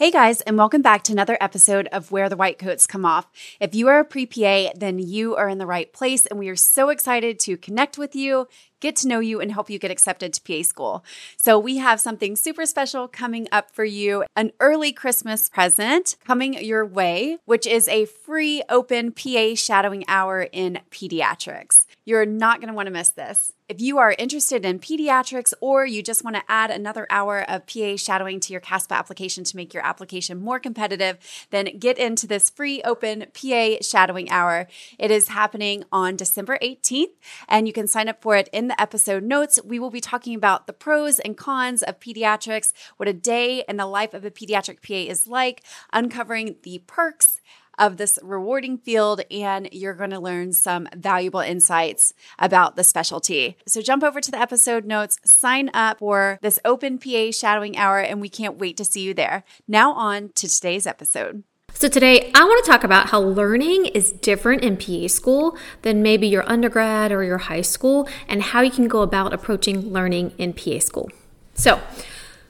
Hey guys, and welcome back to another episode of Where the White Coats Come Off. If you are a pre PA, then you are in the right place, and we are so excited to connect with you, get to know you, and help you get accepted to PA school. So, we have something super special coming up for you an early Christmas present coming your way, which is a free open PA shadowing hour in pediatrics. You're not going to want to miss this. If you are interested in pediatrics or you just want to add another hour of PA shadowing to your CASPA application to make your application more competitive, then get into this free open PA shadowing hour. It is happening on December 18th, and you can sign up for it in the episode notes. We will be talking about the pros and cons of pediatrics, what a day in the life of a pediatric PA is like, uncovering the perks of this rewarding field, and you're going to learn some valuable insights about the specialty. So jump over to the episode notes, sign up for this open PA shadowing hour, and we can't wait to see you there. Now, on to today's episode. So, today I want to talk about how learning is different in PA school than maybe your undergrad or your high school, and how you can go about approaching learning in PA school. So,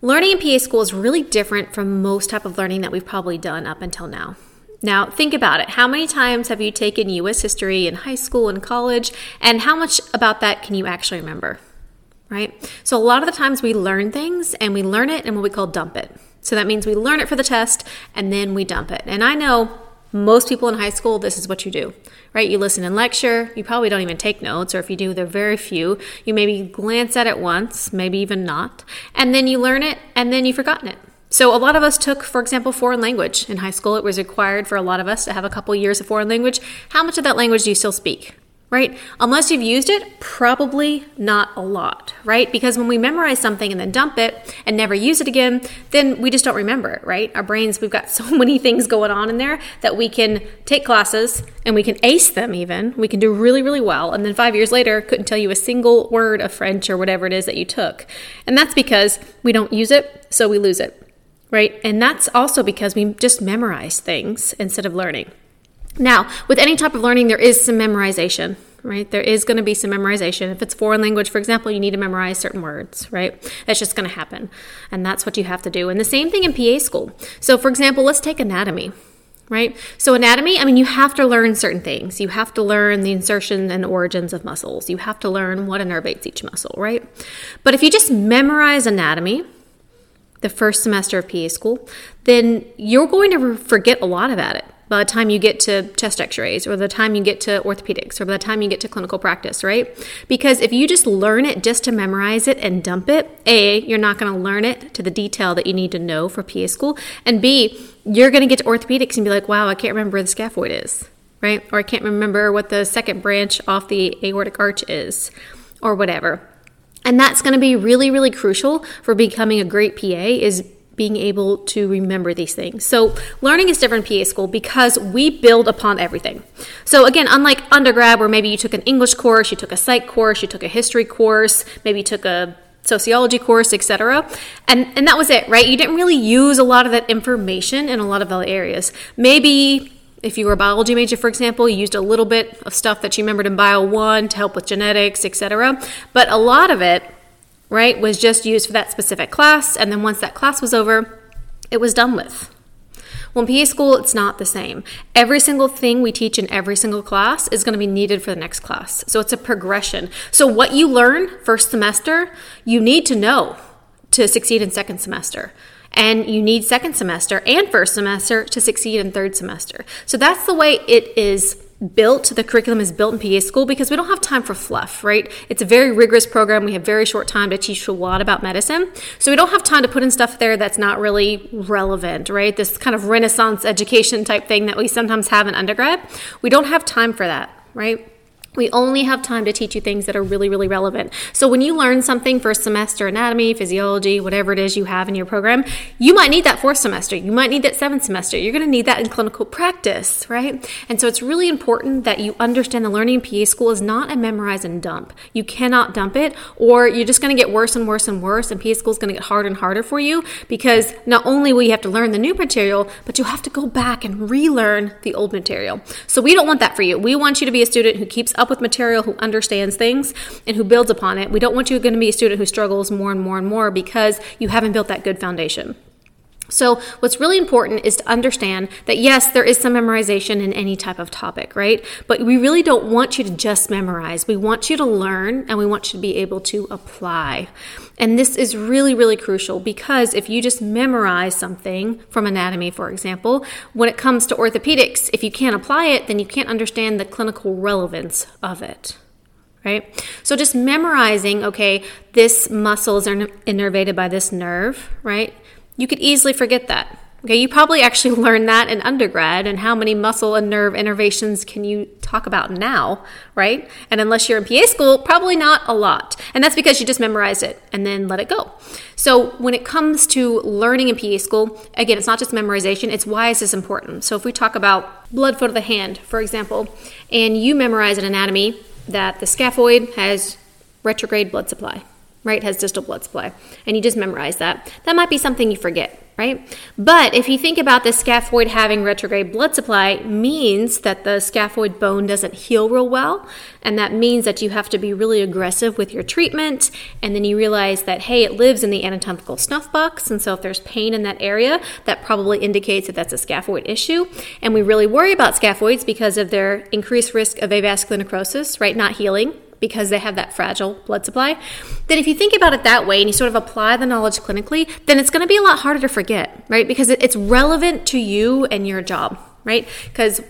learning in PA school is really different from most type of learning that we've probably done up until now. Now, think about it. How many times have you taken US history in high school and college, and how much about that can you actually remember? Right? So, a lot of the times we learn things and we learn it in what we call dump it. So, that means we learn it for the test and then we dump it. And I know most people in high school, this is what you do, right? You listen in lecture, you probably don't even take notes, or if you do, they're very few. You maybe glance at it once, maybe even not, and then you learn it and then you've forgotten it. So, a lot of us took, for example, foreign language. In high school, it was required for a lot of us to have a couple years of foreign language. How much of that language do you still speak? Right? Unless you've used it, probably not a lot, right? Because when we memorize something and then dump it and never use it again, then we just don't remember it, right? Our brains, we've got so many things going on in there that we can take classes and we can ace them even. We can do really, really well. And then five years later, couldn't tell you a single word of French or whatever it is that you took. And that's because we don't use it, so we lose it right? And that's also because we just memorize things instead of learning. Now, with any type of learning, there is some memorization, right? There is going to be some memorization. If it's foreign language, for example, you need to memorize certain words, right? That's just going to happen. And that's what you have to do. And the same thing in PA school. So, for example, let's take anatomy. Right? So, anatomy, I mean, you have to learn certain things. You have to learn the insertion and origins of muscles. You have to learn what innervates each muscle, right? But if you just memorize anatomy, the first semester of PA school, then you're going to forget a lot about it by the time you get to chest x rays or the time you get to orthopedics or by the time you get to clinical practice, right? Because if you just learn it just to memorize it and dump it, A, you're not going to learn it to the detail that you need to know for PA school. And B, you're going to get to orthopedics and be like, wow, I can't remember where the scaphoid is, right? Or I can't remember what the second branch off the aortic arch is or whatever. And that's going to be really, really crucial for becoming a great PA is being able to remember these things. So, learning is different in PA school because we build upon everything. So, again, unlike undergrad, where maybe you took an English course, you took a psych course, you took a history course, maybe you took a sociology course, etc. And and that was it, right? You didn't really use a lot of that information in a lot of other areas. Maybe if you were a biology major, for example, you used a little bit of stuff that you remembered in Bio 1 to help with genetics, etc. But a lot of it, right, was just used for that specific class. And then once that class was over, it was done with. Well, in PA school, it's not the same. Every single thing we teach in every single class is going to be needed for the next class. So it's a progression. So what you learn first semester, you need to know to succeed in second semester. And you need second semester and first semester to succeed in third semester. So that's the way it is built, the curriculum is built in PA school because we don't have time for fluff, right? It's a very rigorous program. We have very short time to teach a lot about medicine. So we don't have time to put in stuff there that's not really relevant, right? This kind of renaissance education type thing that we sometimes have in undergrad. We don't have time for that, right? We only have time to teach you things that are really, really relevant. So when you learn something first semester, anatomy, physiology, whatever it is you have in your program, you might need that fourth semester. You might need that seventh semester. You're going to need that in clinical practice, right? And so it's really important that you understand the learning in PA school is not a memorize and dump. You cannot dump it or you're just going to get worse and worse and worse and PA school is going to get harder and harder for you because not only will you have to learn the new material, but you have to go back and relearn the old material. So we don't want that for you. We want you to be a student who keeps up with material, who understands things, and who builds upon it. We don't want you going to be a student who struggles more and more and more because you haven't built that good foundation. So, what's really important is to understand that yes, there is some memorization in any type of topic, right? But we really don't want you to just memorize. We want you to learn and we want you to be able to apply. And this is really, really crucial because if you just memorize something from anatomy, for example, when it comes to orthopedics, if you can't apply it, then you can't understand the clinical relevance of it right? So just memorizing, okay, this muscle is innervated by this nerve, right? You could easily forget that. Okay, you probably actually learned that in undergrad, and how many muscle and nerve innervations can you talk about now, right? And unless you're in PA school, probably not a lot. And that's because you just memorized it and then let it go. So when it comes to learning in PA school, again, it's not just memorization, it's why is this important? So if we talk about blood flow to the hand, for example, and you memorize an anatomy that the scaphoid has retrograde blood supply right, has distal blood supply, and you just memorize that, that might be something you forget, right? But if you think about the scaphoid having retrograde blood supply, means that the scaphoid bone doesn't heal real well, and that means that you have to be really aggressive with your treatment, and then you realize that, hey, it lives in the anatomical snuff box, and so if there's pain in that area, that probably indicates that that's a scaphoid issue, and we really worry about scaphoids because of their increased risk of avascular necrosis, right, not healing, because they have that fragile blood supply, then if you think about it that way and you sort of apply the knowledge clinically, then it's going to be a lot harder to forget, right? Because it's relevant to you and your job, right? Because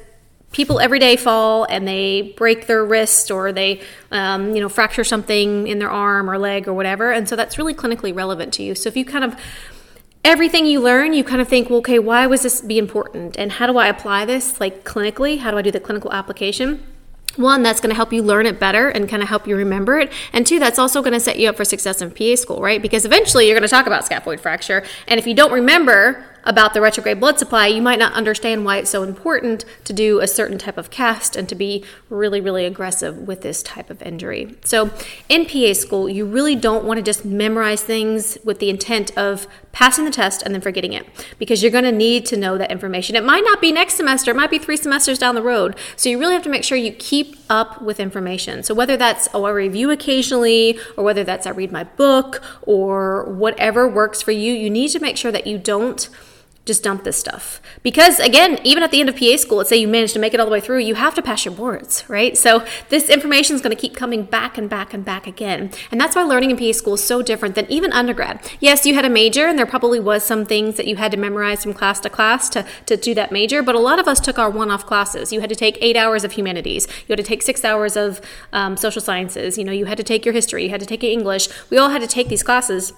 people every day fall and they break their wrist or they um, you know fracture something in their arm or leg or whatever and so that's really clinically relevant to you so if you kind of everything you learn you kind of think well okay why was this be important and how do i apply this like clinically how do i do the clinical application one that's going to help you learn it better and kind of help you remember it and two that's also going to set you up for success in pa school right because eventually you're going to talk about scaphoid fracture and if you don't remember about the retrograde blood supply, you might not understand why it's so important to do a certain type of cast and to be really, really aggressive with this type of injury. So, in PA school, you really don't want to just memorize things with the intent of passing the test and then forgetting it because you're going to need to know that information. It might not be next semester, it might be three semesters down the road. So, you really have to make sure you keep up with information. So, whether that's oh, I review occasionally, or whether that's I read my book, or whatever works for you, you need to make sure that you don't just dump this stuff. Because again, even at the end of PA school, let's say you manage to make it all the way through, you have to pass your boards, right? So this information is going to keep coming back and back and back again. And that's why learning in PA school is so different than even undergrad. Yes, you had a major and there probably was some things that you had to memorize from class to class to, to do that major, but a lot of us took our one-off classes. You had to take eight hours of humanities. You had to take six hours of um, social sciences. You know, you had to take your history. You had to take English. We all had to take these classes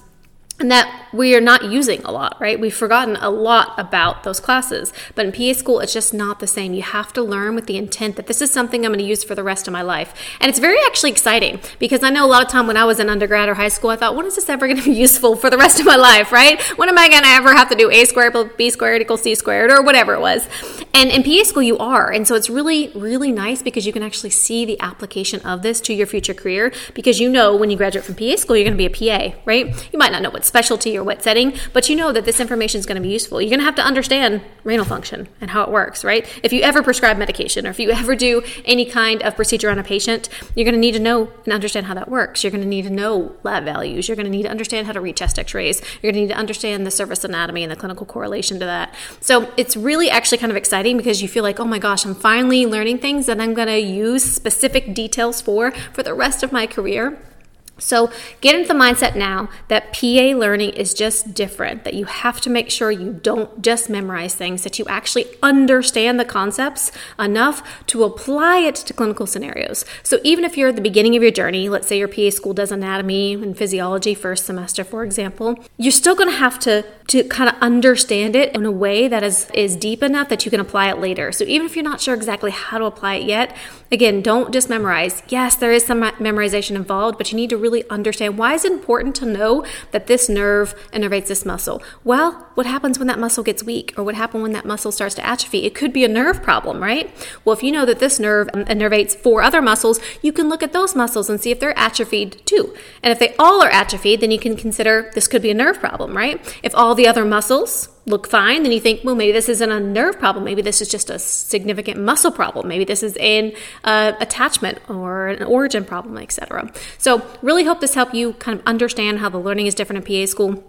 and that we are not using a lot, right? We've forgotten a lot about those classes. But in PA school, it's just not the same. You have to learn with the intent that this is something I'm going to use for the rest of my life. And it's very actually exciting because I know a lot of time when I was in undergrad or high school, I thought, when is this ever going to be useful for the rest of my life, right? When am I going to ever have to do a squared plus b squared equals c squared or whatever it was? And in PA school, you are. And so it's really, really nice because you can actually see the application of this to your future career because you know when you graduate from PA school, you're going to be a PA, right? You might not know what specialty or what setting, but you know that this information is going to be useful. You're going to have to understand renal function and how it works, right? If you ever prescribe medication or if you ever do any kind of procedure on a patient, you're going to need to know and understand how that works. You're going to need to know lab values. You're going to need to understand how to read chest x rays. You're going to need to understand the surface anatomy and the clinical correlation to that. So it's really actually kind of exciting because you feel like, oh my gosh, I'm finally learning things that I'm going to use specific details for for the rest of my career. So get into the mindset now that PA learning is just different, that you have to make sure you don't just memorize things, that you actually understand the concepts enough to apply it to clinical scenarios. So even if you're at the beginning of your journey, let's say your PA school does anatomy and physiology first semester, for example, you're still going to have to to kind of understand it in a way that is is deep enough that you can apply it later. So even if you're not sure exactly how to apply it yet, again, don't just memorize. Yes, there is some memorization involved, but you need to really understand why is it important to know that this nerve innervates this muscle? Well, what happens when that muscle gets weak or what happens when that muscle starts to atrophy? It could be a nerve problem, right? Well, if you know that this nerve um, innervates four other muscles, you can look at those muscles and see if they're atrophied too. And if they all are atrophied, then you can consider this could be a nerve problem, right? If all the other muscles look fine, then you think, well, maybe this isn't a nerve problem. Maybe this is just a significant muscle problem. Maybe this is an uh, attachment or an origin problem, etc. So, really hope this helped you kind of understand how the learning is different in PA school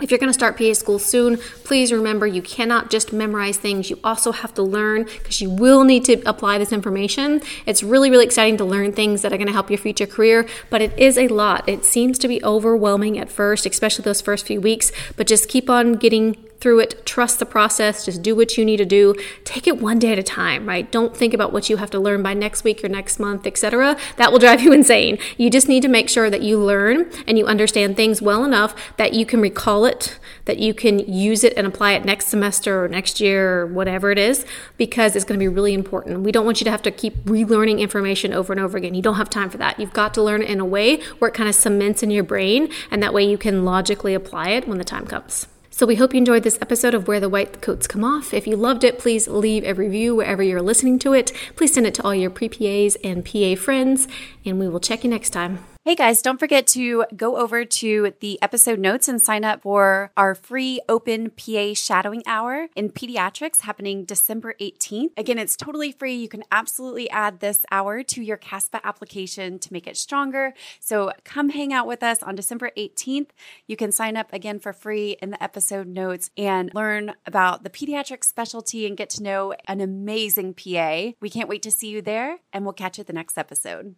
If you're going to start PA school soon, please remember you cannot just memorize things. You also have to learn because you will need to apply this information. It's really, really exciting to learn things that are going to help your future career, but it is a lot. It seems to be overwhelming at first, especially those first few weeks, but just keep on getting through it. Trust the process. Just do what you need to do. Take it one day at a time, right? Don't think about what you have to learn by next week or next month, etc. That will drive you insane. You just need to make sure that you learn and you understand things well enough that you can recall it, that you can use it and apply it next semester or next year or whatever it is, because it's going to be really important. We don't want you to have to keep relearning information over and over again. You don't have time for that. You've got to learn it in a way where it kind of cements in your brain, and that way you can logically apply it when the time comes. So we hope you enjoyed this episode of Where the White Coats Come Off. If you loved it, please leave a review wherever you're listening to it. Please send it to all your pre PAs and PA friends, and we will check you next time. Hey guys, don't forget to go over to the episode notes and sign up for our free open PA shadowing hour in pediatrics happening December 18th. Again, it's totally free. You can absolutely add this hour to your CASPA application to make it stronger. So come hang out with us on December 18th. You can sign up again for free in the episode notes and learn about the pediatric specialty and get to know an amazing PA. We can't wait to see you there, and we'll catch you at the next episode.